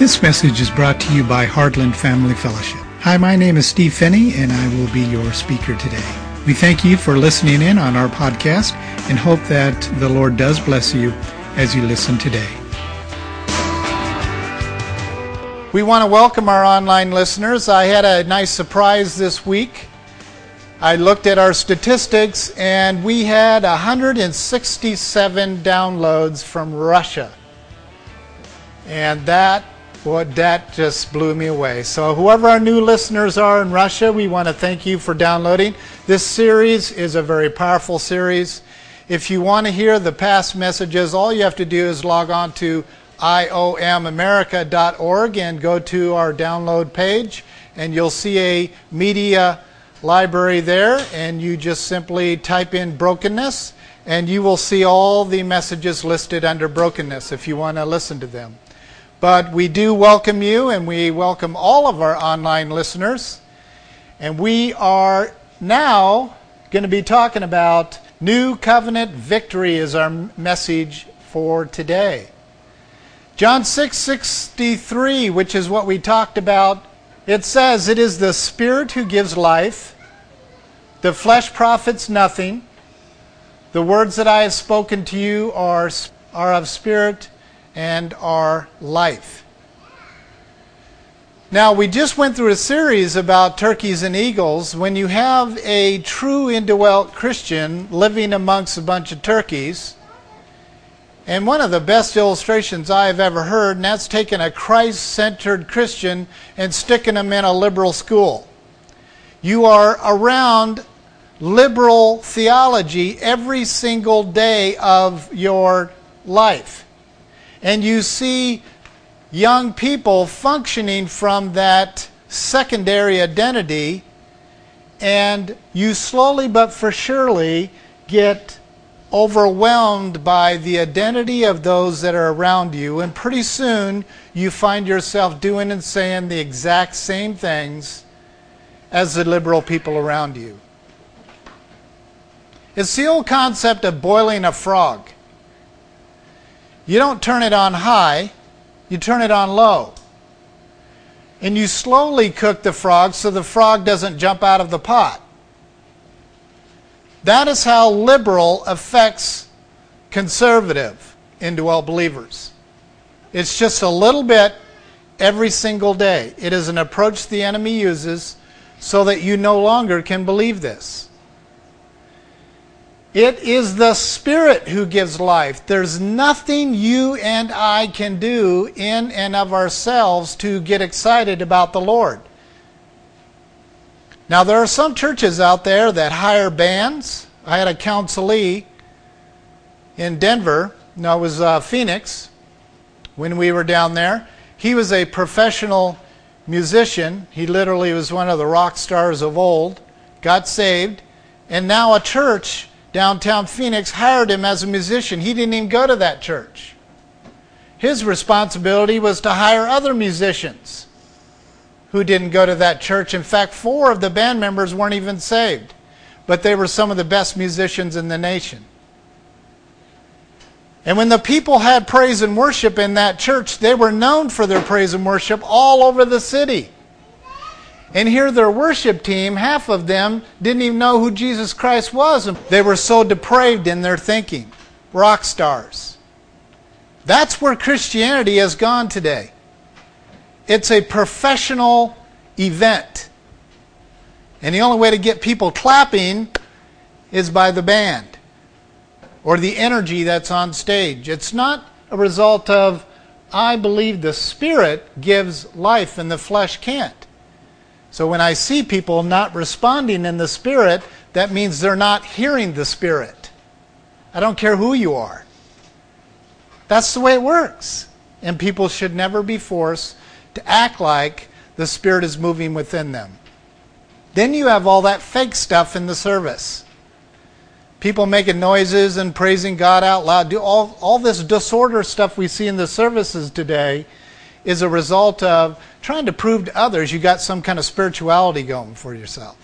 This message is brought to you by Heartland Family Fellowship. Hi, my name is Steve Phinney, and I will be your speaker today. We thank you for listening in on our podcast and hope that the Lord does bless you as you listen today. We want to welcome our online listeners. I had a nice surprise this week. I looked at our statistics and we had 167 downloads from Russia. And that Boy, that just blew me away. So, whoever our new listeners are in Russia, we want to thank you for downloading. This series is a very powerful series. If you want to hear the past messages, all you have to do is log on to iomamerica.org and go to our download page, and you'll see a media library there, and you just simply type in brokenness, and you will see all the messages listed under brokenness if you want to listen to them. But we do welcome you, and we welcome all of our online listeners. And we are now going to be talking about New Covenant Victory is our message for today. John 6:63, which is what we talked about, it says, "It is the spirit who gives life. The flesh profits nothing. The words that I have spoken to you are are of spirit and our life. Now, we just went through a series about turkeys and eagles. When you have a true indwelt Christian living amongst a bunch of turkeys, and one of the best illustrations I have ever heard, and that's taking a Christ centered Christian and sticking them in a liberal school. You are around liberal theology every single day of your life and you see young people functioning from that secondary identity, and you slowly but for surely get overwhelmed by the identity of those that are around you, and pretty soon you find yourself doing and saying the exact same things as the liberal people around you. It's the old concept of boiling a frog. You don't turn it on high, you turn it on low. And you slowly cook the frog so the frog doesn't jump out of the pot. That is how liberal affects conservative indwelt believers. It's just a little bit every single day. It is an approach the enemy uses so that you no longer can believe this. It is the Spirit who gives life. There's nothing you and I can do in and of ourselves to get excited about the Lord. Now, there are some churches out there that hire bands. I had a counselee in Denver, no, it was uh, Phoenix, when we were down there. He was a professional musician. He literally was one of the rock stars of old, got saved, and now a church downtown Phoenix hired him as a musician. He didn't even go to that church. His responsibility was to hire other musicians who didn't go to that church. In fact, four of the band members weren't even saved, but they were some of the best musicians in the nation. And when the people had praise and worship in that church, they were known for their praise and worship all over the city. And here, their worship team, half of them didn't even know who Jesus Christ was. They were so depraved in their thinking. Rock stars. That's where Christianity has gone today. It's a professional event. And the only way to get people clapping is by the band or the energy that's on stage. It's not a result of, I believe the Spirit gives life and the flesh can't. So when I see people not responding in the Spirit, that means they're not hearing the Spirit. I don't care who you are. That's the way it works. And people should never be forced to act like the Spirit is moving within them. Then you have all that fake stuff in the service. People making noises and praising God out loud. Do all, all this disorder stuff we see in the services today is a result of trying to prove to others you got some kind of spirituality going for yourself.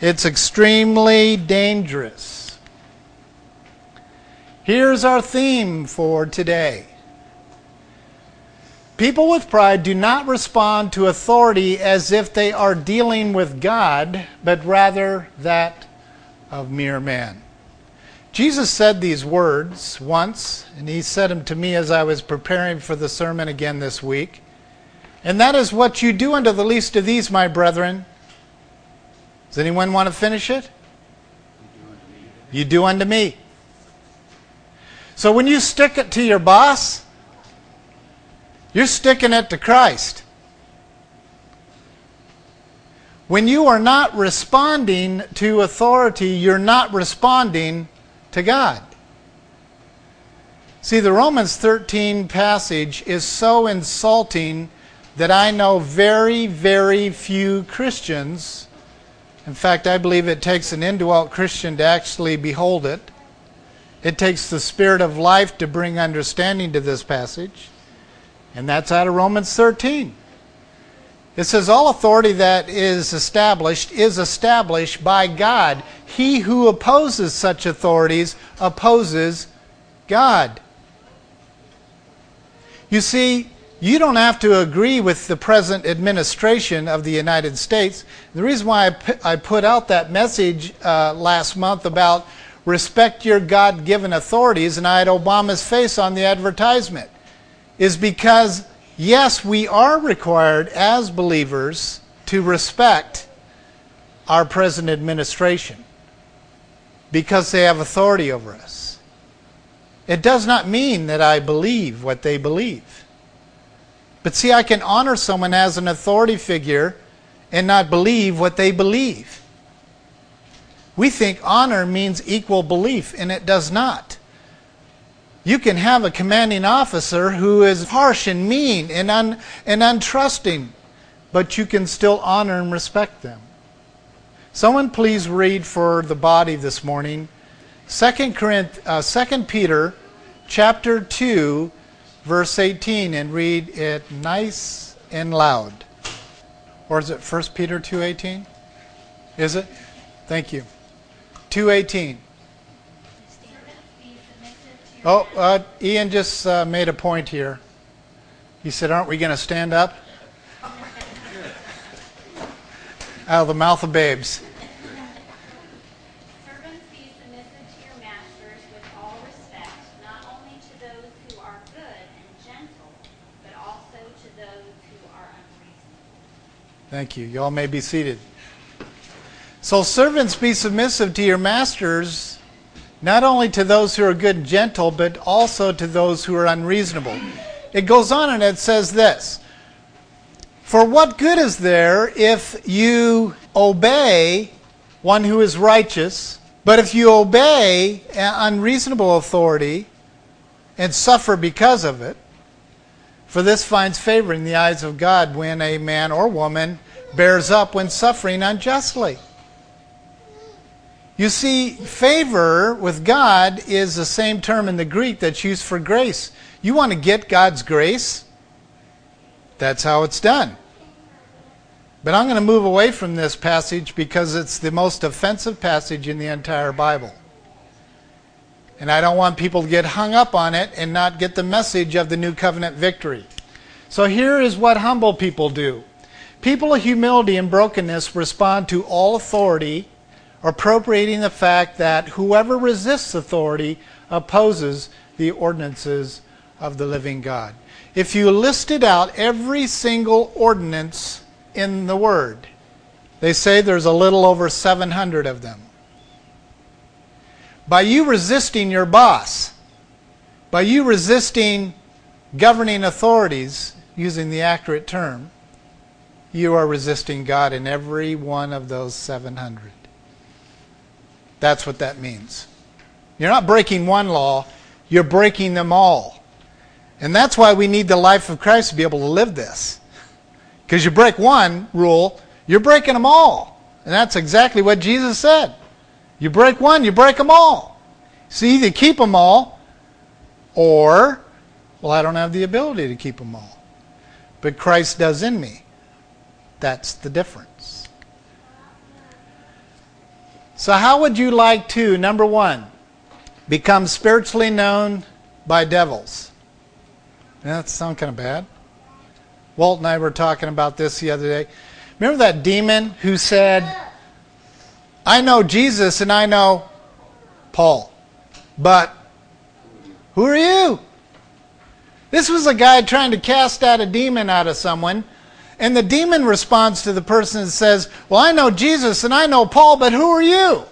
It's extremely dangerous. Here's our theme for today People with pride do not respond to authority as if they are dealing with God, but rather that of mere man. Jesus said these words once, and he said them to me as I was preparing for the sermon again this week. And that is what you do unto the least of these, my brethren. Does anyone want to finish it? You do unto me. So when you stick it to your boss, you're sticking it to Christ. When you are not responding to authority, you're not responding to God. See, the Romans 13 passage is so insulting that I know very, very few Christians. In fact, I believe it takes an indwelt Christian to actually behold it. It takes the Spirit of life to bring understanding to this passage. And that's out of Romans 13. It says, All authority that is established is established by God. He who opposes such authorities opposes God. You see, you don't have to agree with the present administration of the United States. The reason why I put out that message uh, last month about respect your God given authorities, and I had Obama's face on the advertisement is because, yes, we are required as believers to respect our present administration because they have authority over us. It does not mean that I believe what they believe. But see, I can honor someone as an authority figure and not believe what they believe. We think honor means equal belief, and it does not. You can have a commanding officer who is harsh and mean and, un, and untrusting, but you can still honor and respect them. Someone please read for the body this morning 2 Corinth, uh, 2 Peter chapter 2 verse 18 and read it nice and loud. Or is it 1 Peter 2:18? Is it? Thank you. 2:18. Oh, uh, Ian just uh, made a point here. He said, Aren't we going to stand up? Out of the mouth of babes. Servants, be submissive to your masters with all respect, not only to those who are good and gentle, but also to those who are unreasonable. Thank you. You all may be seated. So, servants, be submissive to your masters not only to those who are good and gentle, but also to those who are unreasonable. It goes on and it says this For what good is there if you obey one who is righteous, but if you obey unreasonable authority and suffer because of it? For this finds favor in the eyes of God when a man or woman bears up when suffering unjustly. You see, favor with God is the same term in the Greek that's used for grace. You want to get God's grace? That's how it's done. But I'm going to move away from this passage because it's the most offensive passage in the entire Bible. And I don't want people to get hung up on it and not get the message of the new covenant victory. So here is what humble people do people of humility and brokenness respond to all authority appropriating the fact that whoever resists authority opposes the ordinances of the living God. If you listed out every single ordinance in the Word, they say there's a little over 700 of them. By you resisting your boss, by you resisting governing authorities, using the accurate term, you are resisting God in every one of those 700. That's what that means. You're not breaking one law, you're breaking them all. And that's why we need the life of Christ to be able to live this. Because you break one rule, you're breaking them all. And that's exactly what Jesus said. You break one, you break them all. So either keep them all, or, well, I don't have the ability to keep them all. But Christ does in me. That's the difference. So, how would you like to, number one, become spiritually known by devils? That sounds kind of bad. Walt and I were talking about this the other day. Remember that demon who said, I know Jesus and I know Paul, but who are you? This was a guy trying to cast out a demon out of someone. And the demon responds to the person and says, Well, I know Jesus and I know Paul, but who are you?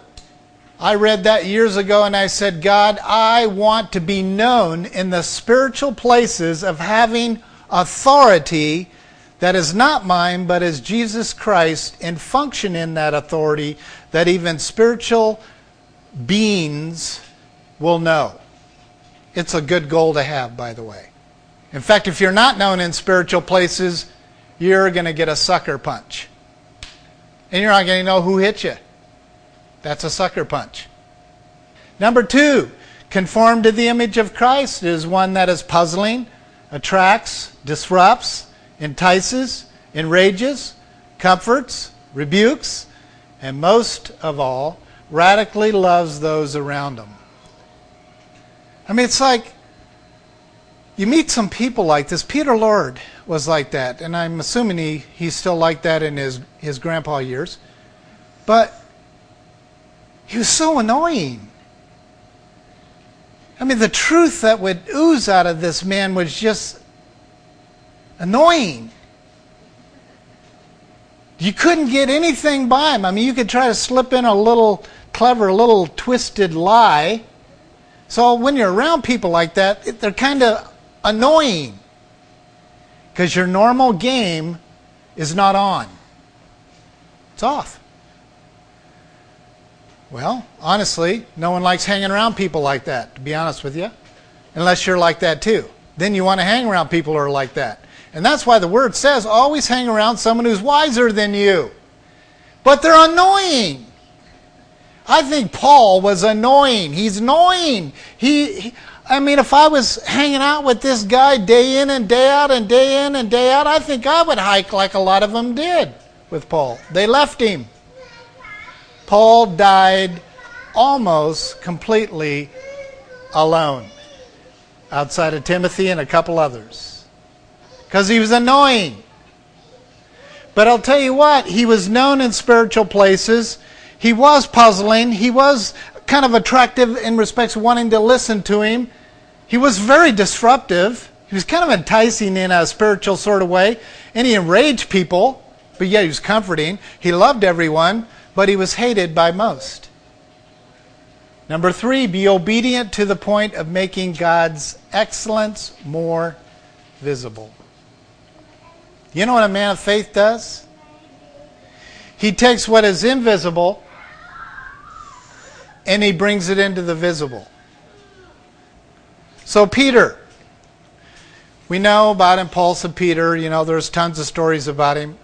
I read that years ago and I said, God, I want to be known in the spiritual places of having authority that is not mine, but is Jesus Christ, and function in that authority that even spiritual beings will know. It's a good goal to have, by the way. In fact, if you're not known in spiritual places, you're going to get a sucker punch. And you're not going to know who hit you. That's a sucker punch. Number two, conform to the image of Christ is one that is puzzling, attracts, disrupts, entices, enrages, comforts, rebukes, and most of all, radically loves those around them. I mean, it's like you meet some people like this. Peter Lord was like that, and I'm assuming he, he's still like that in his, his grandpa years. But he was so annoying. I mean, the truth that would ooze out of this man was just annoying. You couldn't get anything by him. I mean, you could try to slip in a little clever, little twisted lie. So when you're around people like that, they're kind of annoying because your normal game is not on. It's off. Well, honestly, no one likes hanging around people like that, to be honest with you, unless you're like that too. Then you want to hang around people who are like that. And that's why the word says always hang around someone who's wiser than you. But they're annoying. I think Paul was annoying. He's annoying. He, he I mean, if I was hanging out with this guy day in and day out and day in and day out, I think I would hike like a lot of them did with Paul. They left him. Paul died almost completely alone, outside of Timothy and a couple others, because he was annoying. But I'll tell you what, he was known in spiritual places. He was puzzling. He was kind of attractive in respects wanting to listen to him. He was very disruptive. He was kind of enticing in a spiritual sort of way. And he enraged people, but yet he was comforting. He loved everyone, but he was hated by most. Number three, be obedient to the point of making God's excellence more visible. You know what a man of faith does? He takes what is invisible and he brings it into the visible. So, Peter. We know about impulsive Peter. You know, there's tons of stories about him.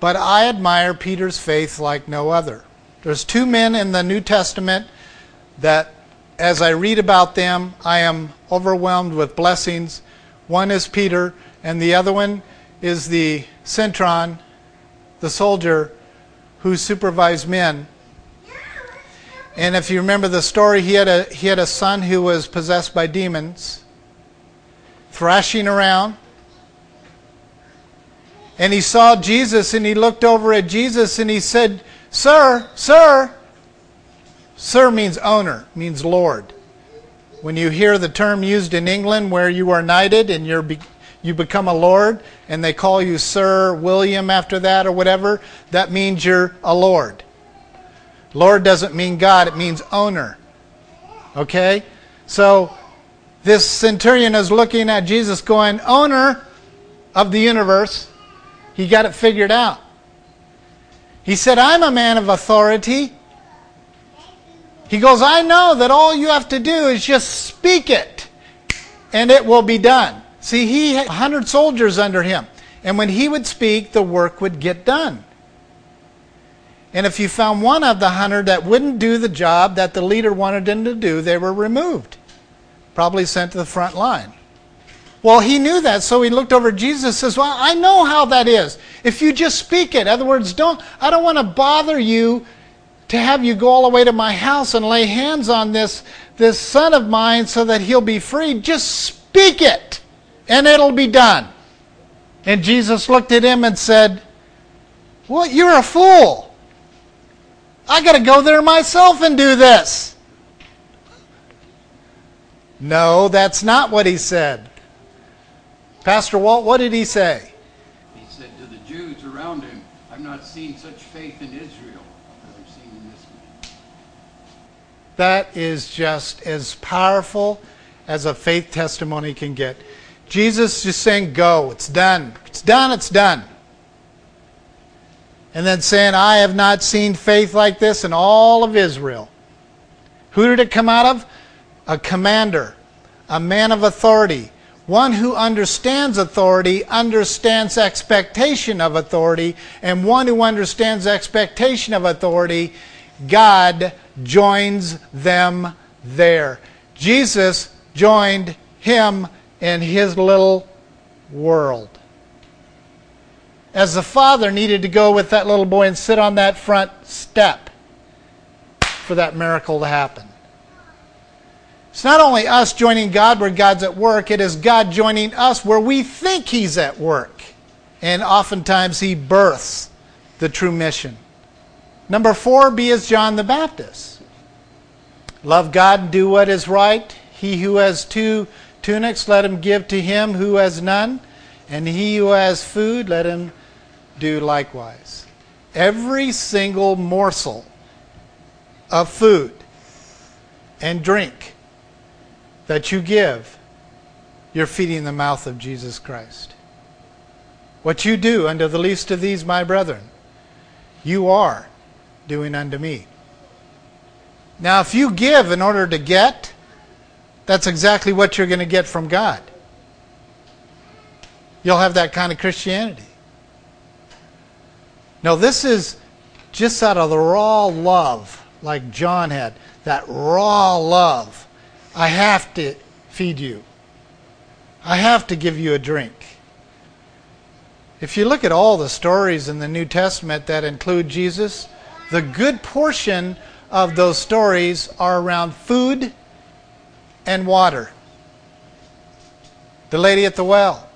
But I admire Peter's faith like no other. There's two men in the New Testament that, as I read about them, I am overwhelmed with blessings. One is Peter, and the other one is the centurion, the soldier who supervised men and if you remember the story, he had a, he had a son who was possessed by demons, thrashing around. And he saw Jesus and he looked over at Jesus and he said, Sir, sir. Sir means owner, means Lord. When you hear the term used in England where you are knighted and you're be, you become a lord and they call you Sir William after that or whatever, that means you're a lord. Lord doesn't mean God, it means owner. Okay? So this centurion is looking at Jesus going, Owner of the universe. He got it figured out. He said, I'm a man of authority. He goes, I know that all you have to do is just speak it, and it will be done. See, he had 100 soldiers under him. And when he would speak, the work would get done. And if you found one of the hundred that wouldn't do the job that the leader wanted him to do, they were removed, probably sent to the front line. Well, he knew that, so he looked over Jesus and says, Well, I know how that is. If you just speak it, in other words, don't I don't want to bother you to have you go all the way to my house and lay hands on this, this son of mine so that he'll be free. Just speak it, and it'll be done. And Jesus looked at him and said, Well, you're a fool. I got to go there myself and do this. No, that's not what he said. Pastor Walt, what did he say? He said to the Jews around him, I've not seen such faith in Israel as I've seen in this man. That is just as powerful as a faith testimony can get. Jesus just saying, Go, it's done. It's done, it's done. And then saying, I have not seen faith like this in all of Israel. Who did it come out of? A commander, a man of authority, one who understands authority, understands expectation of authority, and one who understands expectation of authority, God joins them there. Jesus joined him in his little world. As the father needed to go with that little boy and sit on that front step for that miracle to happen. It's not only us joining God where God's at work, it is God joining us where we think He's at work. And oftentimes He births the true mission. Number four, be as John the Baptist. Love God and do what is right. He who has two tunics, let him give to him who has none. And he who has food, let him do likewise. Every single morsel of food and drink that you give, you're feeding the mouth of Jesus Christ. What you do unto the least of these, my brethren, you are doing unto me. Now, if you give in order to get, that's exactly what you're going to get from God. You'll have that kind of Christianity. No, this is just out of the raw love, like John had. That raw love. I have to feed you, I have to give you a drink. If you look at all the stories in the New Testament that include Jesus, the good portion of those stories are around food and water. The lady at the well.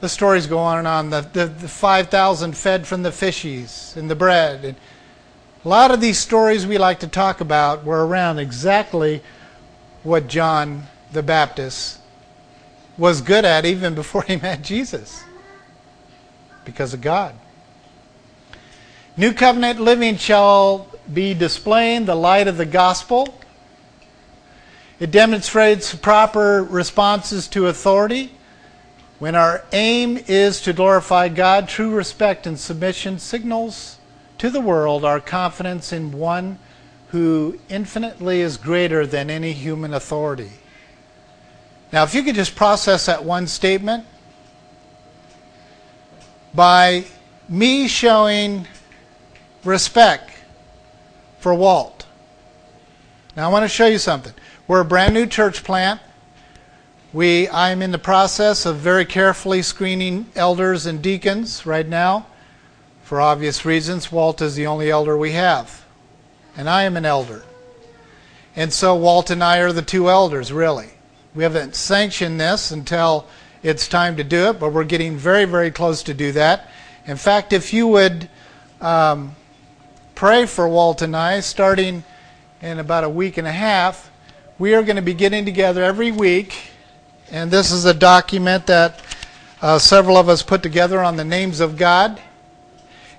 The stories go on and on. The, the, the 5,000 fed from the fishies and the bread. And a lot of these stories we like to talk about were around exactly what John the Baptist was good at even before he met Jesus because of God. New covenant living shall be displaying the light of the gospel. It demonstrates proper responses to authority. When our aim is to glorify God, true respect and submission signals to the world our confidence in one who infinitely is greater than any human authority. Now, if you could just process that one statement by me showing respect for Walt. Now, I want to show you something. We're a brand new church plant. We, I'm in the process of very carefully screening elders and deacons right now. For obvious reasons, Walt is the only elder we have. And I am an elder. And so Walt and I are the two elders, really. We haven't sanctioned this until it's time to do it, but we're getting very, very close to do that. In fact, if you would um, pray for Walt and I, starting in about a week and a half, we are going to be getting together every week. And this is a document that uh, several of us put together on the names of God.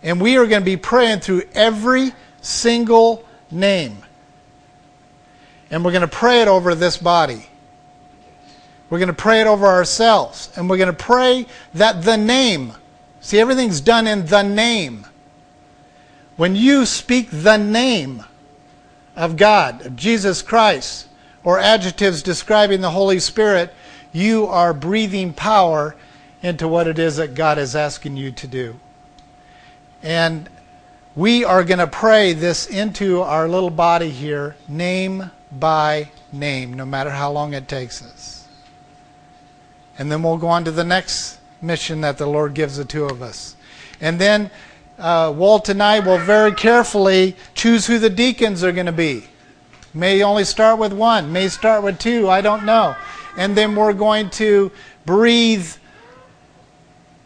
And we are going to be praying through every single name. And we're going to pray it over this body. We're going to pray it over ourselves. And we're going to pray that the name, see, everything's done in the name. When you speak the name of God, of Jesus Christ, or adjectives describing the Holy Spirit, you are breathing power into what it is that God is asking you to do. And we are going to pray this into our little body here, name by name, no matter how long it takes us. And then we'll go on to the next mission that the Lord gives the two of us. And then uh, Walt and I will very carefully choose who the deacons are going to be. May only start with one, may start with two, I don't know. And then we're going to breathe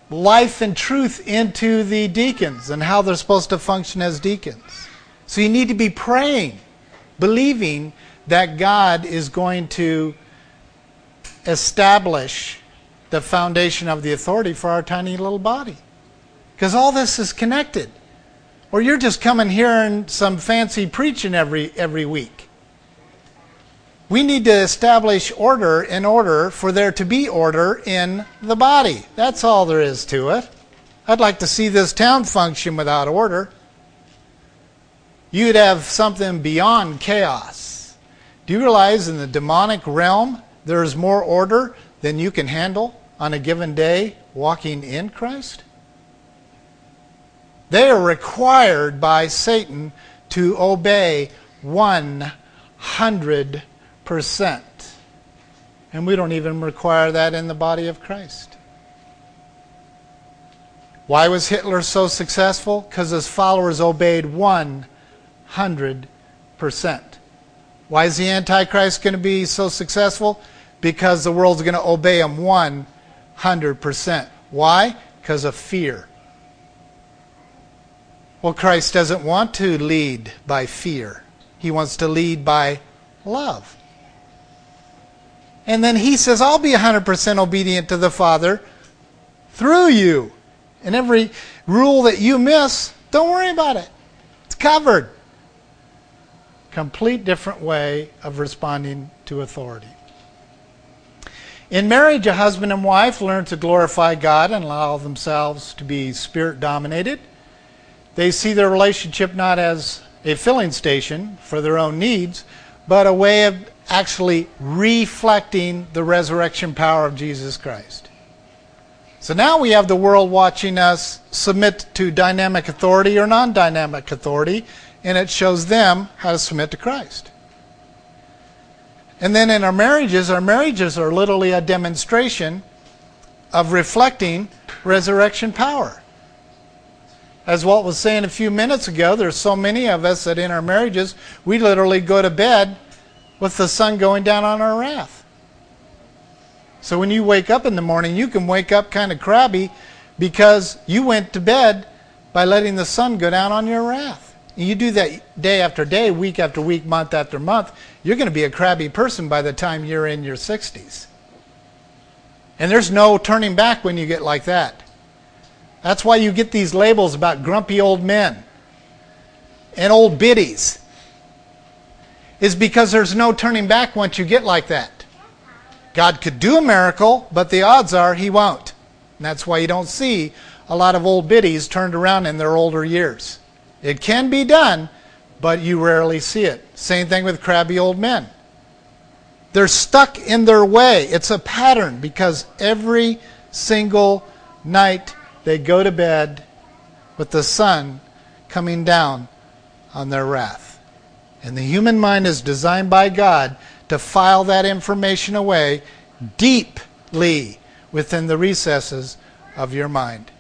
life and truth into the deacons and how they're supposed to function as deacons. So you need to be praying, believing that God is going to establish the foundation of the authority for our tiny little body. Because all this is connected. Or you're just coming hearing some fancy preaching every, every week. We need to establish order in order for there to be order in the body. That's all there is to it. I'd like to see this town function without order. You'd have something beyond chaos. Do you realize in the demonic realm there is more order than you can handle on a given day walking in Christ? They are required by Satan to obey 100%. And we don't even require that in the body of Christ. Why was Hitler so successful? Because his followers obeyed 100%. Why is the Antichrist going to be so successful? Because the world's going to obey him 100%. Why? Because of fear. Well, Christ doesn't want to lead by fear, He wants to lead by love. And then He says, I'll be 100% obedient to the Father through you. And every rule that you miss, don't worry about it. It's covered. Complete different way of responding to authority. In marriage, a husband and wife learn to glorify God and allow themselves to be spirit dominated. They see their relationship not as a filling station for their own needs, but a way of actually reflecting the resurrection power of Jesus Christ. So now we have the world watching us submit to dynamic authority or non dynamic authority, and it shows them how to submit to Christ. And then in our marriages, our marriages are literally a demonstration of reflecting resurrection power. As Walt was saying a few minutes ago, there's so many of us that in our marriages, we literally go to bed with the sun going down on our wrath. So when you wake up in the morning, you can wake up kind of crabby because you went to bed by letting the sun go down on your wrath. And you do that day after day, week after week, month after month, you're going to be a crabby person by the time you're in your 60s. And there's no turning back when you get like that. That's why you get these labels about grumpy old men and old biddies. Is because there's no turning back once you get like that. God could do a miracle, but the odds are he won't. And that's why you don't see a lot of old biddies turned around in their older years. It can be done, but you rarely see it. Same thing with crabby old men. They're stuck in their way. It's a pattern because every single night they go to bed with the sun coming down on their wrath. And the human mind is designed by God to file that information away deeply within the recesses of your mind.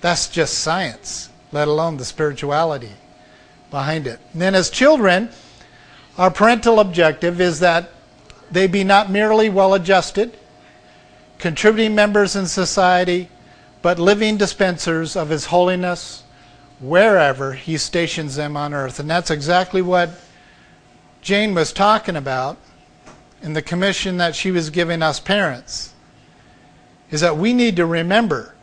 That's just science, let alone the spirituality behind it. And then, as children, our parental objective is that they be not merely well adjusted, contributing members in society, but living dispensers of His holiness wherever He stations them on earth. And that's exactly what Jane was talking about in the commission that she was giving us parents. Is that we need to remember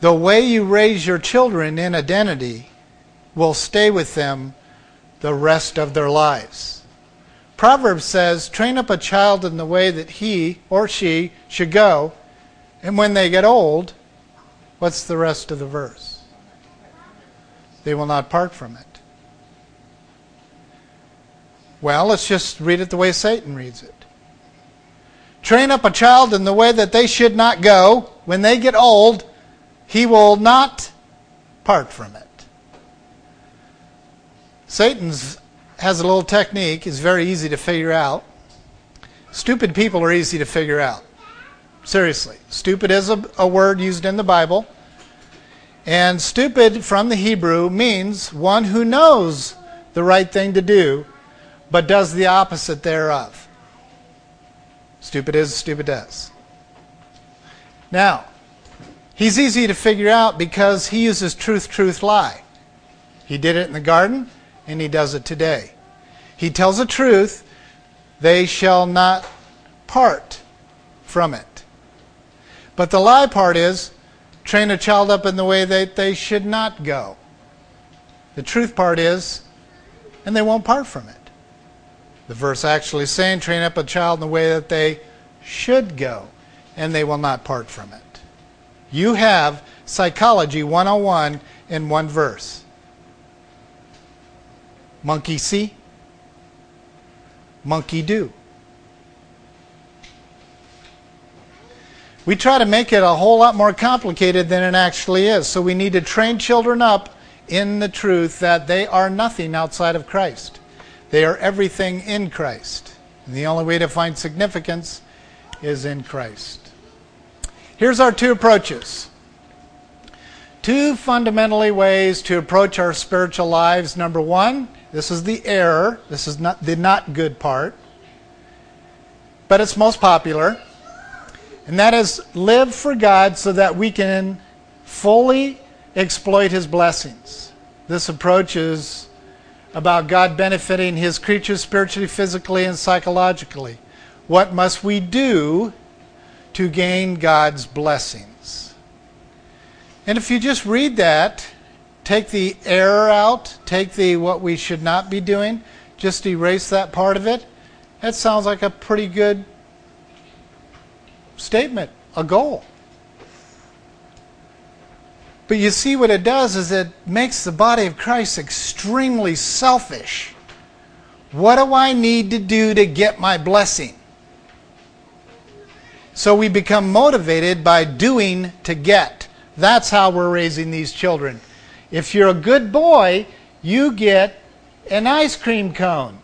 the way you raise your children in identity will stay with them the rest of their lives. Proverbs says, train up a child in the way that he or she should go, and when they get old, what's the rest of the verse? They will not part from it. Well, let's just read it the way Satan reads it. Train up a child in the way that they should not go. When they get old, he will not part from it. Satan's has a little technique, is very easy to figure out. Stupid people are easy to figure out. Seriously. Stupid is a, a word used in the Bible. And stupid from the Hebrew means one who knows the right thing to do, but does the opposite thereof. Stupid is, stupid does. Now, He's easy to figure out because he uses truth, truth, lie. He did it in the garden, and he does it today. He tells the truth, they shall not part from it. But the lie part is train a child up in the way that they should not go. The truth part is, and they won't part from it. The verse actually saying, train up a child in the way that they should go, and they will not part from it. You have Psychology 101 in one verse. Monkey see, monkey do. We try to make it a whole lot more complicated than it actually is. So we need to train children up in the truth that they are nothing outside of Christ. They are everything in Christ. And the only way to find significance is in Christ. Here's our two approaches. Two fundamentally ways to approach our spiritual lives. Number one, this is the error. This is not the not good part. But it's most popular. And that is live for God so that we can fully exploit his blessings. This approach is about God benefiting his creatures spiritually, physically, and psychologically. What must we do to gain God's blessings? And if you just read that, take the error out, take the what we should not be doing, just erase that part of it, that sounds like a pretty good statement, a goal. But you see, what it does is it makes the body of Christ extremely selfish. What do I need to do to get my blessing? So we become motivated by doing to get. That's how we're raising these children. If you're a good boy, you get an ice cream cone.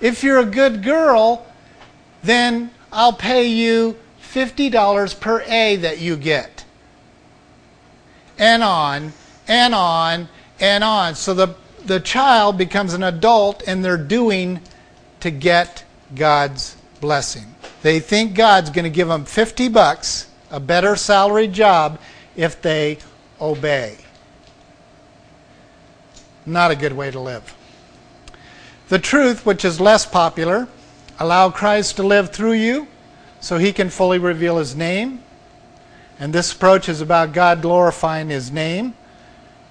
If you're a good girl, then I'll pay you $50 per A that you get and on and on and on. So the, the child becomes an adult and they're doing to get God's blessing. They think God's going to give them 50 bucks, a better salary job, if they obey. Not a good way to live. The truth, which is less popular, allow Christ to live through you so he can fully reveal his name and this approach is about God glorifying His name.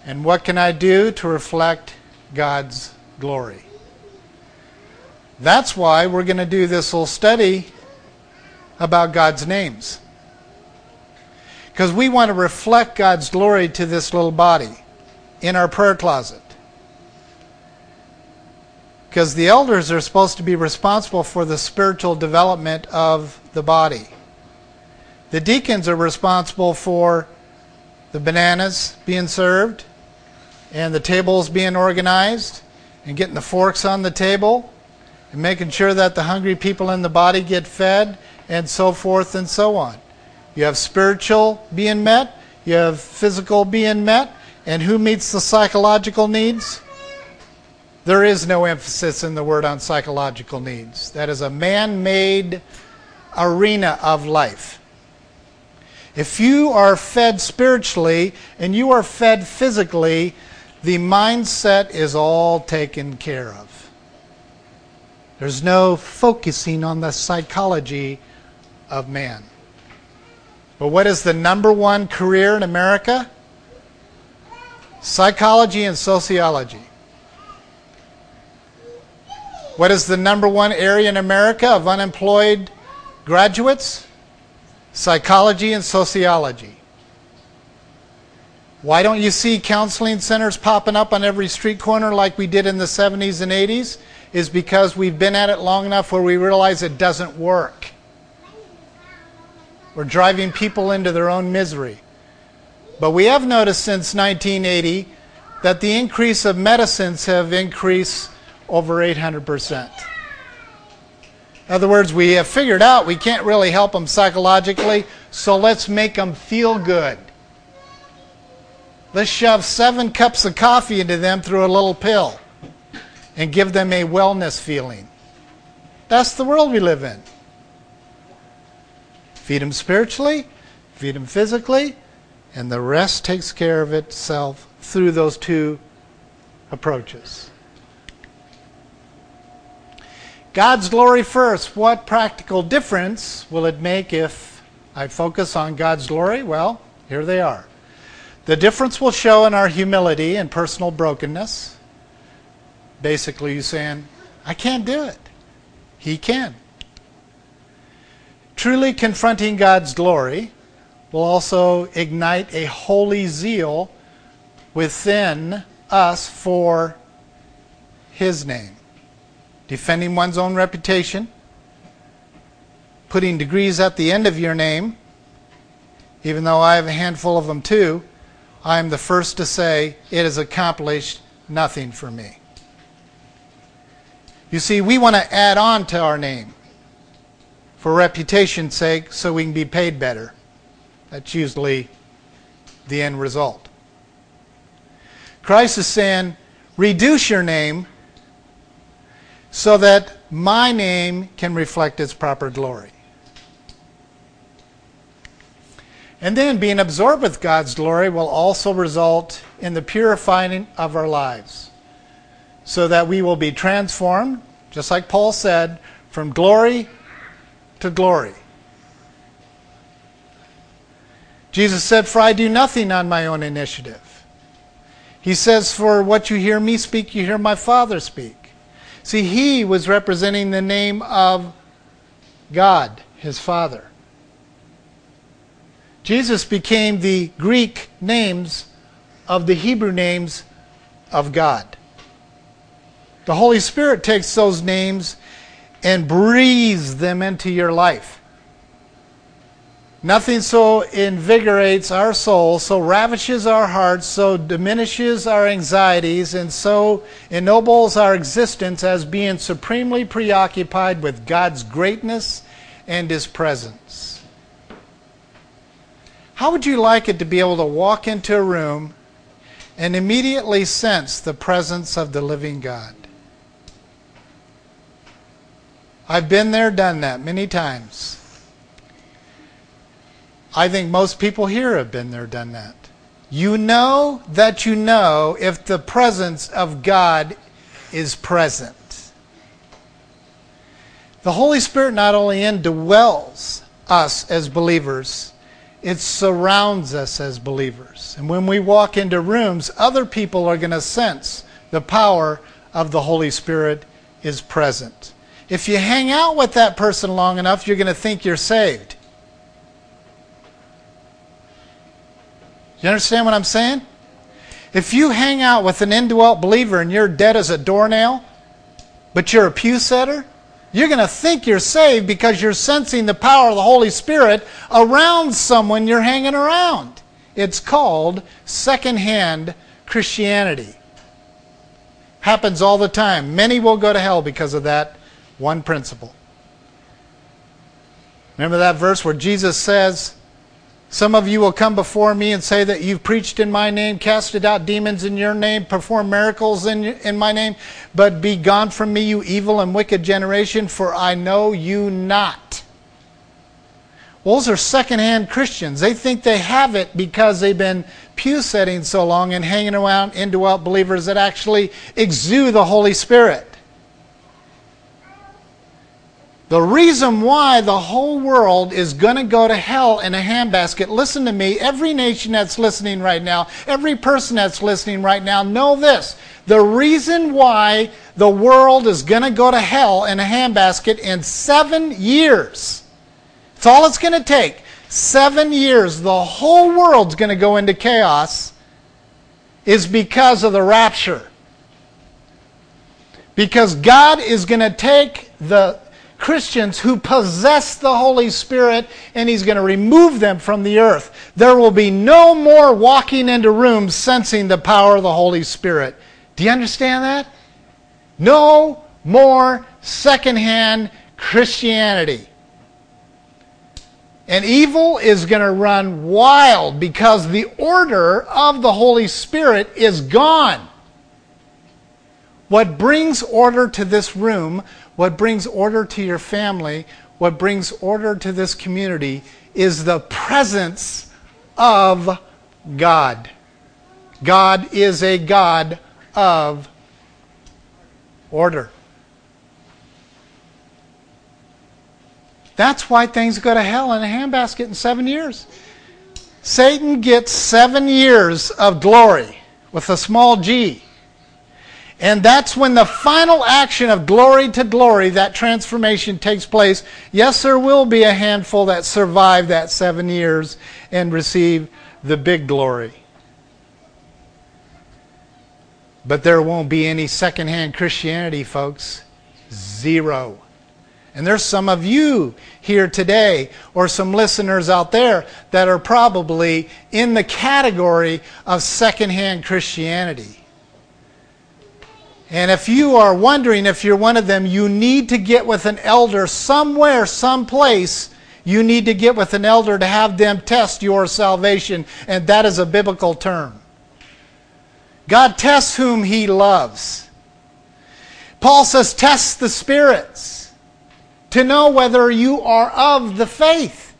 And what can I do to reflect God's glory? That's why we're going to do this little study about God's names. Because we want to reflect God's glory to this little body in our prayer closet. Because the elders are supposed to be responsible for the spiritual development of the body. The deacons are responsible for the bananas being served and the tables being organized and getting the forks on the table and making sure that the hungry people in the body get fed and so forth and so on. You have spiritual being met, you have physical being met, and who meets the psychological needs? There is no emphasis in the word on psychological needs. That is a man made arena of life. If you are fed spiritually and you are fed physically, the mindset is all taken care of. There's no focusing on the psychology of man. But what is the number one career in America? Psychology and sociology. What is the number one area in America of unemployed graduates? psychology and sociology. Why don't you see counseling centers popping up on every street corner like we did in the 70s and 80s? Is because we've been at it long enough where we realize it doesn't work. We're driving people into their own misery. But we have noticed since 1980 that the increase of medicines have increased over 800 percent. In other words, we have figured out we can't really help them psychologically, so let's make them feel good. Let's shove seven cups of coffee into them through a little pill and give them a wellness feeling. That's the world we live in. Feed them spiritually, feed them physically, and the rest takes care of itself through those two approaches. God's glory first. What practical difference will it make if I focus on God's glory? Well, here they are. The difference will show in our humility and personal brokenness. Basically, you saying, I can't do it. He can. Truly confronting God's glory will also ignite a holy zeal within us for His name. Defending one's own reputation, putting degrees at the end of your name, even though I have a handful of them too, I am the first to say it has accomplished nothing for me. You see, we want to add on to our name for reputation's sake so we can be paid better. That's usually the end result. Christ is saying, reduce your name so that my name can reflect its proper glory. And then being absorbed with God's glory will also result in the purifying of our lives so that we will be transformed, just like Paul said, from glory to glory. Jesus said, For I do nothing on my own initiative. He says, For what you hear me speak, you hear my Father speak. See, he was representing the name of God, his Father. Jesus became the Greek names of the Hebrew names of God. The Holy Spirit takes those names and breathes them into your life. Nothing so invigorates our soul, so ravishes our hearts, so diminishes our anxieties, and so ennobles our existence as being supremely preoccupied with God's greatness and His presence. How would you like it to be able to walk into a room and immediately sense the presence of the living God? I've been there, done that many times. I think most people here have been there, done that. You know that you know if the presence of God is present. The Holy Spirit not only indwells us as believers, it surrounds us as believers. And when we walk into rooms, other people are going to sense the power of the Holy Spirit is present. If you hang out with that person long enough, you're going to think you're saved. You understand what I'm saying? If you hang out with an indwelt believer and you're dead as a doornail, but you're a pew setter, you're going to think you're saved because you're sensing the power of the Holy Spirit around someone you're hanging around. It's called secondhand Christianity. Happens all the time. Many will go to hell because of that one principle. Remember that verse where Jesus says, Some of you will come before me and say that you've preached in my name, casted out demons in your name, performed miracles in, in my name, but be gone from me, you evil and wicked generation, for I know you not. Well, those are secondhand Christians. They think they have it because they've been pew setting so long and hanging around indwelt believers that actually exude the Holy Spirit. The reason why the whole world is going to go to hell in a handbasket, listen to me, every nation that's listening right now, every person that's listening right now, know this. The reason why the world is going to go to hell in a handbasket in seven years, it's all it's going to take. Seven years, the whole world's going to go into chaos, is because of the rapture. Because God is going to take the Christians who possess the Holy Spirit and He's going to remove them from the earth. There will be no more walking into rooms sensing the power of the Holy Spirit. Do you understand that? No more secondhand Christianity. And evil is going to run wild because the order of the Holy Spirit is gone. What brings order to this room what brings order to your family, what brings order to this community, is the presence of God. God is a God of order. That's why things go to hell in a handbasket in seven years. Satan gets seven years of glory with a small g. And that's when the final action of glory to glory, that transformation takes place. Yes, there will be a handful that survive that seven years and receive the big glory. But there won't be any secondhand Christianity, folks. Zero. And there's some of you here today, or some listeners out there, that are probably in the category of secondhand Christianity. And if you are wondering if you're one of them, you need to get with an elder somewhere, someplace. You need to get with an elder to have them test your salvation. And that is a biblical term. God tests whom he loves. Paul says, test the spirits to know whether you are of the faith.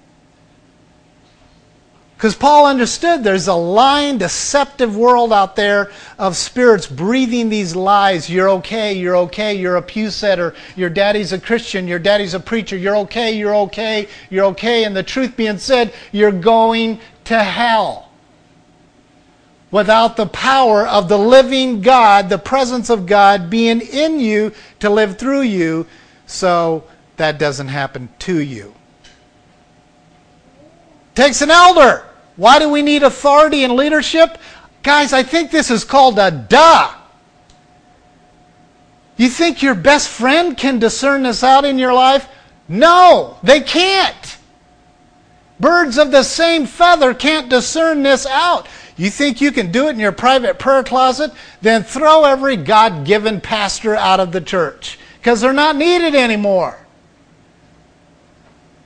Because Paul understood there's a lying, deceptive world out there of spirits breathing these lies. You're okay, you're okay, you're a pew setter, your daddy's a Christian, your daddy's a preacher, you're okay, you're okay, you're okay. And the truth being said, you're going to hell. Without the power of the living God, the presence of God being in you to live through you. So that doesn't happen to you. Takes an elder. Why do we need authority and leadership? Guys, I think this is called a duh. You think your best friend can discern this out in your life? No, they can't. Birds of the same feather can't discern this out. You think you can do it in your private prayer closet? Then throw every God given pastor out of the church because they're not needed anymore.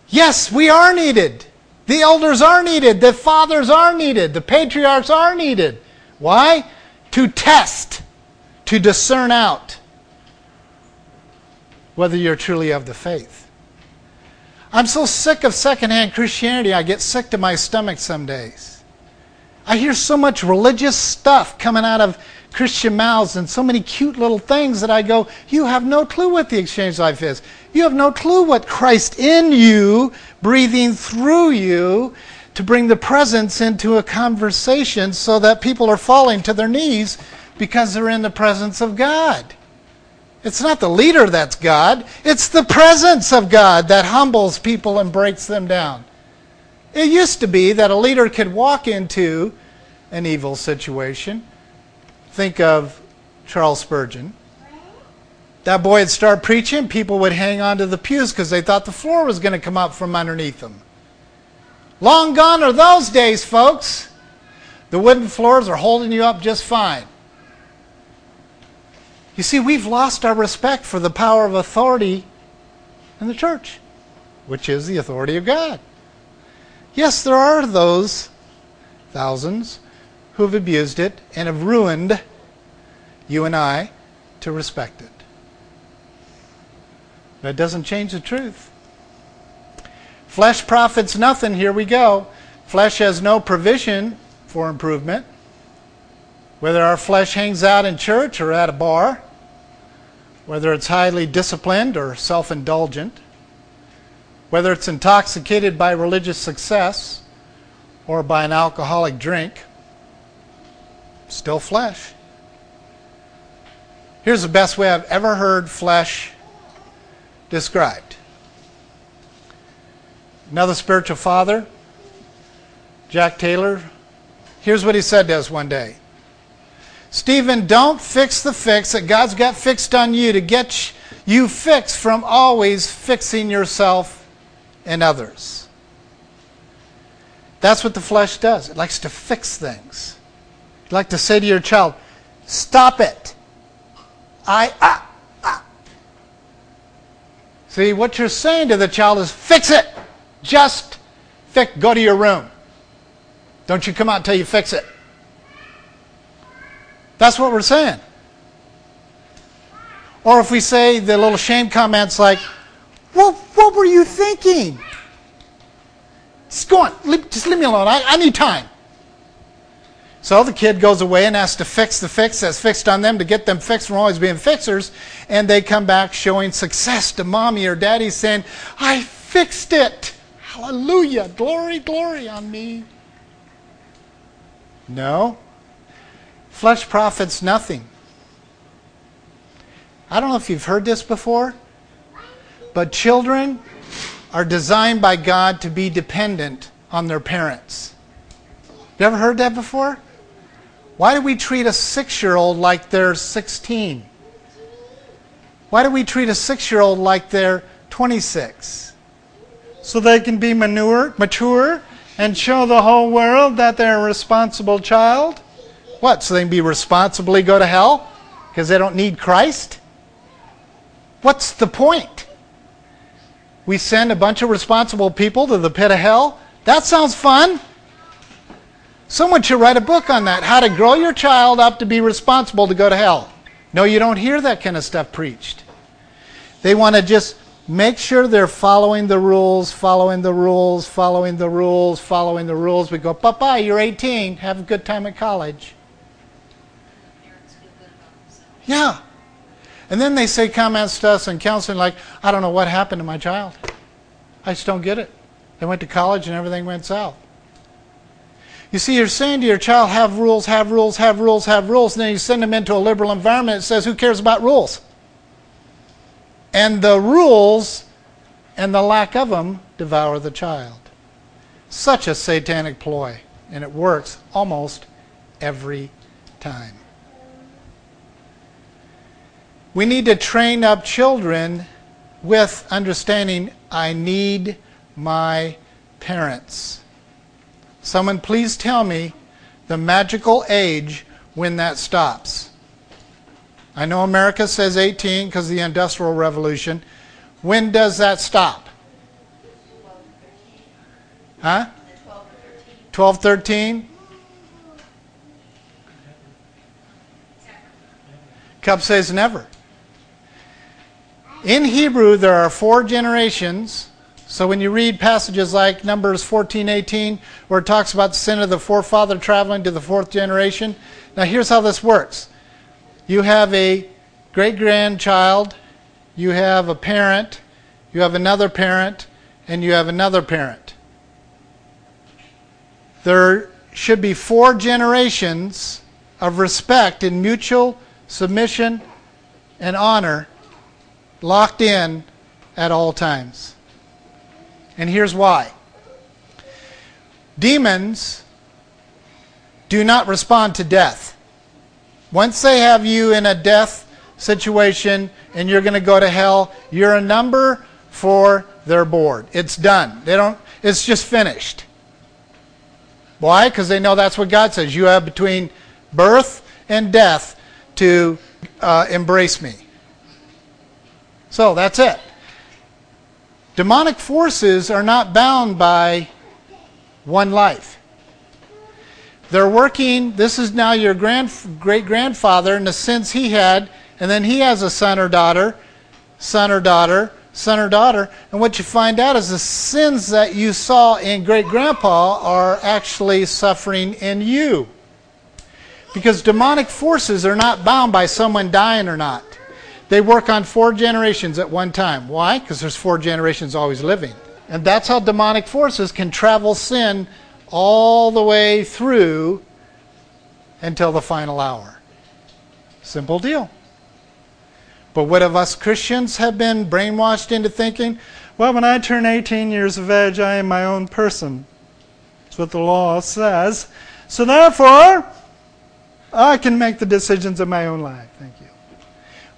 Yes, we are needed. The elders are needed. The fathers are needed. The patriarchs are needed. Why? To test, to discern out whether you're truly of the faith. I'm so sick of secondhand Christianity, I get sick to my stomach some days. I hear so much religious stuff coming out of Christian mouths and so many cute little things that I go, you have no clue what the exchange life is. You have no clue what Christ in you, breathing through you, to bring the presence into a conversation so that people are falling to their knees because they're in the presence of God. It's not the leader that's God, it's the presence of God that humbles people and breaks them down. It used to be that a leader could walk into an evil situation think of Charles Spurgeon. That boy would start preaching, people would hang on to the pews because they thought the floor was going to come up from underneath them. Long gone are those days, folks. The wooden floors are holding you up just fine. You see, we've lost our respect for the power of authority in the church, which is the authority of God. Yes, there are those, thousands, who have abused it and have ruined you and I to respect it. That doesn't change the truth. Flesh profits nothing. Here we go. Flesh has no provision for improvement. Whether our flesh hangs out in church or at a bar, whether it's highly disciplined or self indulgent, whether it's intoxicated by religious success or by an alcoholic drink, still flesh. Here's the best way I've ever heard flesh described. Another spiritual father, Jack Taylor, here's what he said to us one day Stephen, don't fix the fix that God's got fixed on you to get you fixed from always fixing yourself and others. That's what the flesh does. It likes to fix things. You'd like to say to your child, stop it. I, ah, ah. See, what you're saying to the child is, fix it. Just fix, go to your room. Don't you come out until you fix it. That's what we're saying. Or if we say the little shame comments like, well, what were you thinking? Just go on. Just leave me alone. I, I need time. So the kid goes away and has to fix the fix that's fixed on them to get them fixed from always being fixers. And they come back showing success to mommy or daddy saying, I fixed it. Hallelujah. Glory, glory on me. No. Flesh profits nothing. I don't know if you've heard this before, but children are designed by God to be dependent on their parents. You ever heard that before? Why do we treat a six year old like they're 16? Why do we treat a six year old like they're 26? So they can be manure, mature and show the whole world that they're a responsible child? What? So they can be responsibly go to hell? Because they don't need Christ? What's the point? We send a bunch of responsible people to the pit of hell? That sounds fun. Someone should write a book on that how to grow your child up to be responsible to go to hell. No, you don't hear that kind of stuff preached. They want to just make sure they're following the rules, following the rules, following the rules, following the rules. We go, Papa, you're 18. Have a good time at college. Yeah. And then they say comments to us in counseling like, I don't know what happened to my child. I just don't get it. They went to college and everything went south. You see, you're saying to your child, have rules, have rules, have rules, have rules, and then you send them into a liberal environment that says, who cares about rules? And the rules and the lack of them devour the child. Such a satanic ploy, and it works almost every time. We need to train up children with understanding I need my parents. Someone please tell me the magical age when that stops. I know America says 18 because of the Industrial Revolution. When does that stop? Huh? 12, 13? Cup says never. In Hebrew, there are four generations. So when you read passages like Numbers 14, 18, where it talks about the sin of the forefather traveling to the fourth generation, now here's how this works you have a great grandchild, you have a parent, you have another parent, and you have another parent. There should be four generations of respect and mutual submission and honor locked in at all times. And here's why demons do not respond to death. Once they have you in a death situation and you're going to go to hell, you're a number for their board. It's done. They don't it's just finished. Why? Because they know that's what God says. You have between birth and death to uh, embrace me. So that's it. Demonic forces are not bound by one life. They're working, this is now your grand, great grandfather in the sense he had, and then he has a son or daughter, son or daughter, son or daughter. And what you find out is the sins that you saw in great grandpa are actually suffering in you. Because demonic forces are not bound by someone dying or not. They work on four generations at one time. Why? Because there's four generations always living. And that's how demonic forces can travel sin all the way through until the final hour. Simple deal. But what of us Christians have been brainwashed into thinking, well, when I turn 18 years of age, I am my own person. That's what the law says. So therefore, I can make the decisions of my own life. Thank you.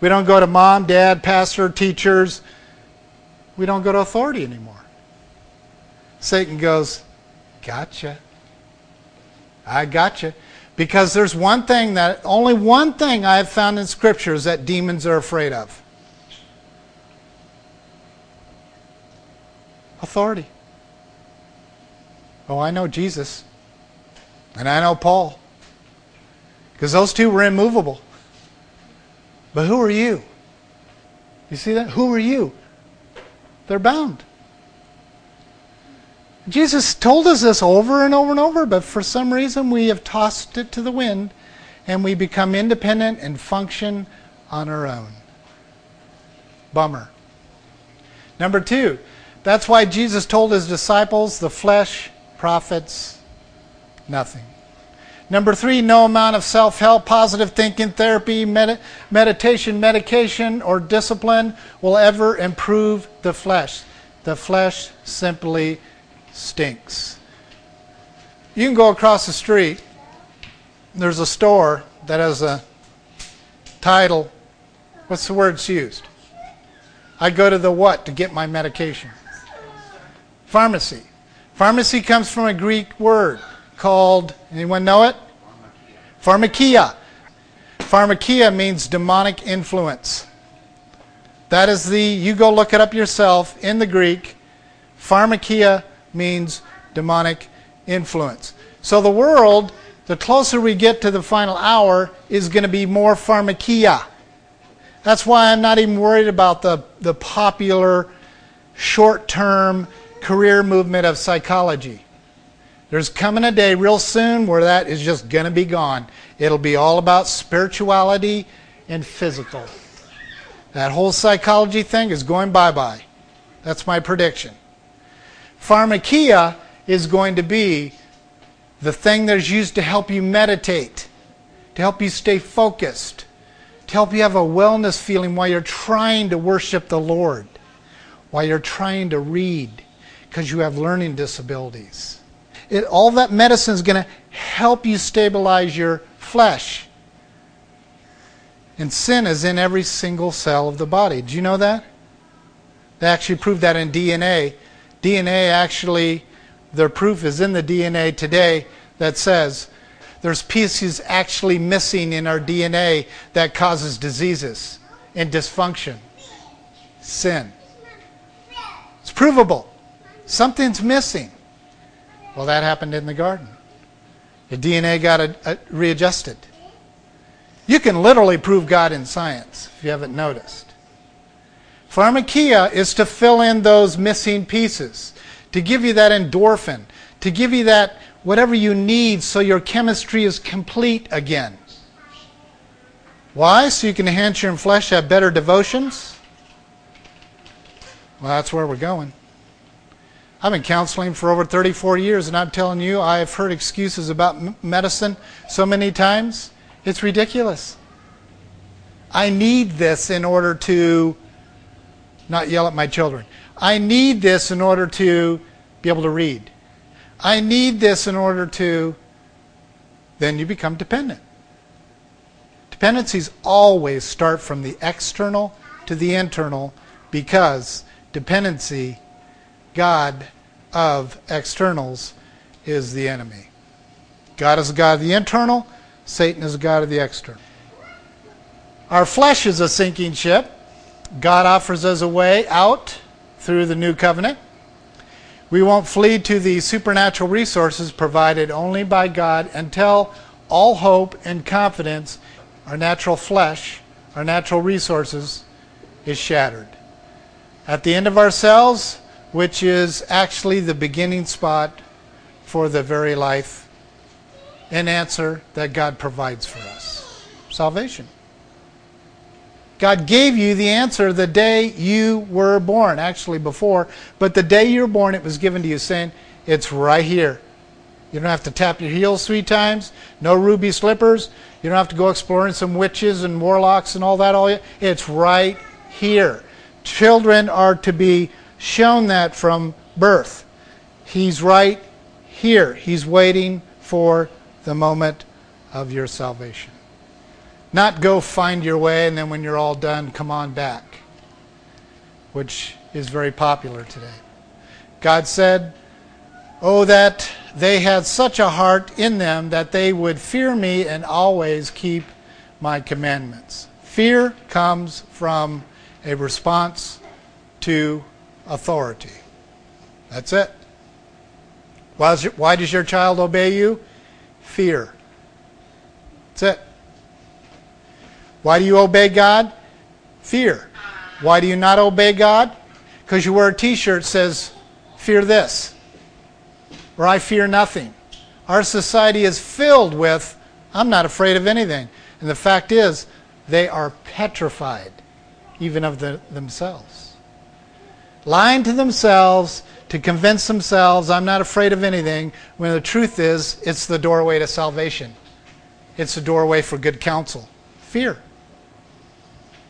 We don't go to mom, dad, pastor, teachers. We don't go to authority anymore. Satan goes, Gotcha. I gotcha. Because there's one thing that, only one thing I have found in scriptures that demons are afraid of authority. Oh, I know Jesus. And I know Paul. Because those two were immovable. But who are you? You see that? Who are you? They're bound. Jesus told us this over and over and over, but for some reason we have tossed it to the wind and we become independent and function on our own. Bummer. Number two, that's why Jesus told his disciples the flesh profits nothing. Number three, no amount of self help, positive thinking, therapy, med- meditation, medication, or discipline will ever improve the flesh. The flesh simply stinks. You can go across the street, there's a store that has a title. What's the words used? I go to the what to get my medication? Pharmacy. Pharmacy comes from a Greek word called, anyone know it? Pharmakia. Pharmakia means demonic influence. That is the, you go look it up yourself in the Greek. Pharmakia means demonic influence. So the world, the closer we get to the final hour, is going to be more pharmakia. That's why I'm not even worried about the, the popular short term career movement of psychology. There's coming a day real soon where that is just going to be gone. It'll be all about spirituality and physical. That whole psychology thing is going bye bye. That's my prediction. Pharmakia is going to be the thing that is used to help you meditate, to help you stay focused, to help you have a wellness feeling while you're trying to worship the Lord, while you're trying to read, because you have learning disabilities. It, all that medicine is going to help you stabilize your flesh. And sin is in every single cell of the body. Do you know that? They actually proved that in DNA. DNA actually, their proof is in the DNA today that says there's pieces actually missing in our DNA that causes diseases and dysfunction. Sin. It's provable. Something's missing. Well, that happened in the garden. The DNA got a, a, readjusted. You can literally prove God in science if you haven't noticed. Pharmakia is to fill in those missing pieces, to give you that endorphin, to give you that whatever you need so your chemistry is complete again. Why? So you can enhance your flesh, have better devotions? Well, that's where we're going. I've been counseling for over 34 years, and I'm telling you, I have heard excuses about medicine so many times. It's ridiculous. I need this in order to not yell at my children. I need this in order to be able to read. I need this in order to. Then you become dependent. Dependencies always start from the external to the internal because dependency God of externals is the enemy. God is the God of the internal, Satan is the God of the external. Our flesh is a sinking ship. God offers us a way out through the new covenant. We won't flee to the supernatural resources provided only by God until all hope and confidence, our natural flesh, our natural resources, is shattered. At the end of ourselves, which is actually the beginning spot for the very life and answer that God provides for us salvation. God gave you the answer the day you were born, actually before, but the day you were born, it was given to you, saying, It's right here. You don't have to tap your heels three times, no ruby slippers. You don't have to go exploring some witches and warlocks and all that. All It's right here. Children are to be shown that from birth. He's right here. He's waiting for the moment of your salvation. Not go find your way and then when you're all done, come on back, which is very popular today. God said, Oh, that they had such a heart in them that they would fear me and always keep my commandments. Fear comes from a response to authority. That's it. Why does, your, why does your child obey you? Fear. That's it. Why do you obey God? Fear. Why do you not obey God? Because you wear a t shirt that says, Fear this. or I fear nothing. Our society is filled with, I'm not afraid of anything. And the fact is, they are petrified, even of the, themselves. Lying to themselves to convince themselves, I'm not afraid of anything, when the truth is, it's the doorway to salvation. It's the doorway for good counsel. Fear.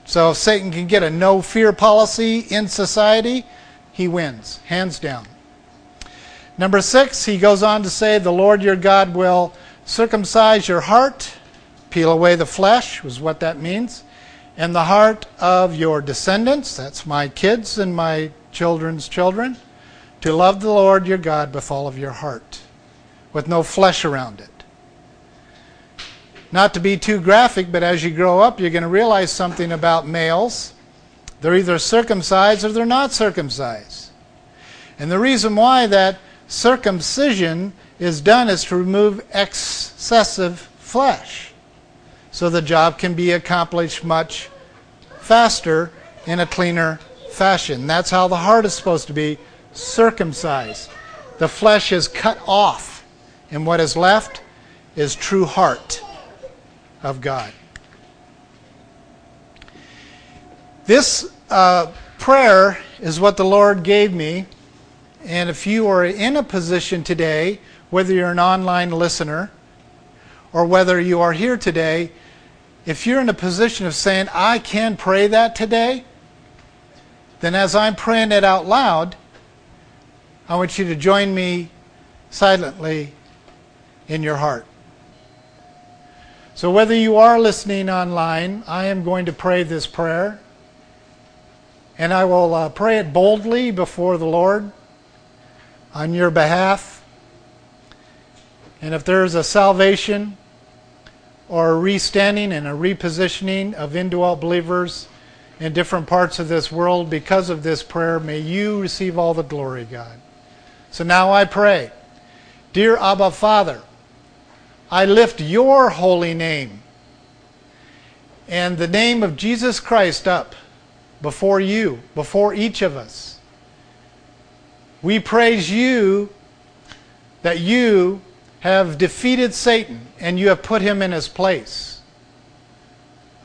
So if Satan can get a no fear policy in society, he wins, hands down. Number six, he goes on to say, The Lord your God will circumcise your heart, peel away the flesh, was what that means, and the heart of your descendants, that's my kids and my children's children, to love the Lord your God with all of your heart, with no flesh around it. Not to be too graphic, but as you grow up, you're going to realize something about males. They're either circumcised or they're not circumcised. And the reason why that circumcision is done is to remove excessive flesh. So the job can be accomplished much faster in a cleaner fashion. That's how the heart is supposed to be circumcised. The flesh is cut off, and what is left is true heart of God. This uh, prayer is what the Lord gave me. And if you are in a position today, whether you're an online listener or whether you are here today, if you're in a position of saying, I can pray that today, then as I'm praying it out loud, I want you to join me silently in your heart. So, whether you are listening online, I am going to pray this prayer. And I will uh, pray it boldly before the Lord on your behalf. And if there's a salvation or a restanding and a repositioning of indwelt believers in different parts of this world because of this prayer, may you receive all the glory, God. So now I pray. Dear Abba Father, I lift your holy name and the name of Jesus Christ up before you, before each of us. We praise you that you have defeated Satan and you have put him in his place.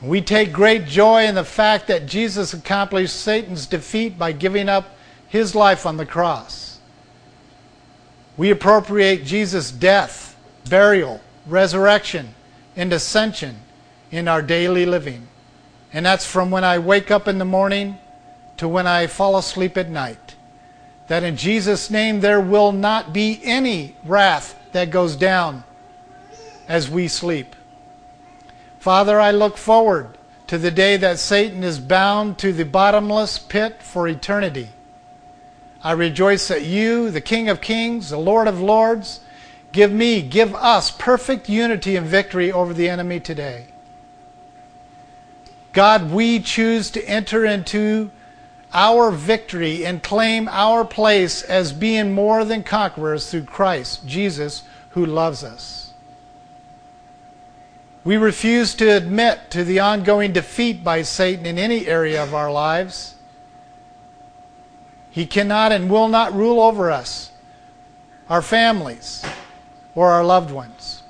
We take great joy in the fact that Jesus accomplished Satan's defeat by giving up his life on the cross. We appropriate Jesus' death, burial, resurrection, and ascension in our daily living. And that's from when I wake up in the morning to when I fall asleep at night. That in Jesus' name there will not be any wrath that goes down as we sleep. Father, I look forward to the day that Satan is bound to the bottomless pit for eternity. I rejoice that you, the King of Kings, the Lord of Lords, Give me, give us perfect unity and victory over the enemy today. God, we choose to enter into our victory and claim our place as being more than conquerors through Christ Jesus who loves us. We refuse to admit to the ongoing defeat by Satan in any area of our lives. He cannot and will not rule over us, our families, or our loved ones.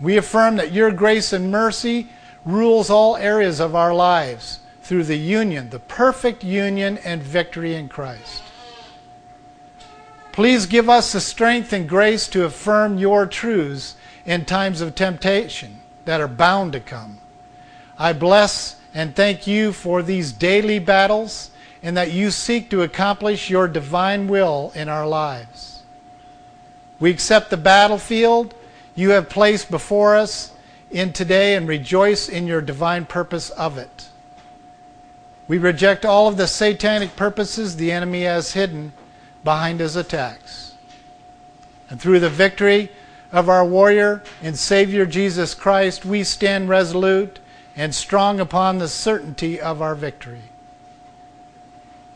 We affirm that your grace and mercy rules all areas of our lives through the union, the perfect union and victory in Christ. Please give us the strength and grace to affirm your truths in times of temptation that are bound to come. I bless and thank you for these daily battles and that you seek to accomplish your divine will in our lives. We accept the battlefield you have placed before us in today and rejoice in your divine purpose of it. We reject all of the satanic purposes the enemy has hidden behind his attacks. And through the victory of our warrior and Savior Jesus Christ, we stand resolute and strong upon the certainty of our victory.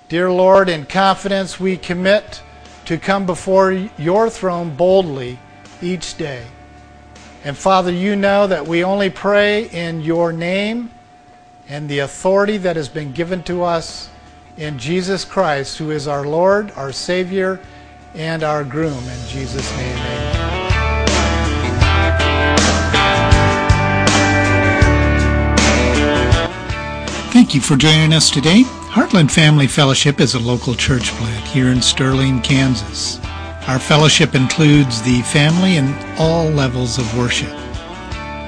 Dear Lord, in confidence we commit to come before your throne boldly each day. And Father, you know that we only pray in your name and the authority that has been given to us in Jesus Christ, who is our Lord, our Savior, and our groom. In Jesus' name, amen. Thank you for joining us today. Heartland Family Fellowship is a local church plant here in Sterling, Kansas. Our fellowship includes the family and all levels of worship.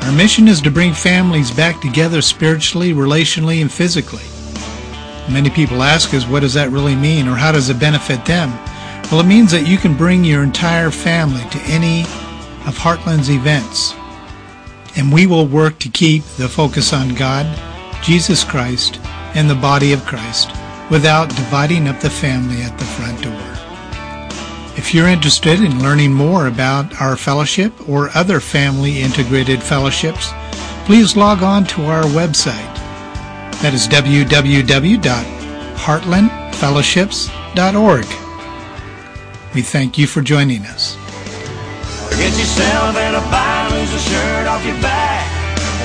Our mission is to bring families back together spiritually, relationally, and physically. Many people ask us, what does that really mean, or how does it benefit them? Well, it means that you can bring your entire family to any of Heartland's events, and we will work to keep the focus on God, Jesus Christ, and the body of Christ without dividing up the family at the front door. If you're interested in learning more about our fellowship or other family integrated fellowships, please log on to our website. That is www.heartlandfellowships.org. We thank you for joining us.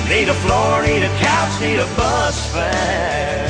Need a floor, need a couch, need a bus fare.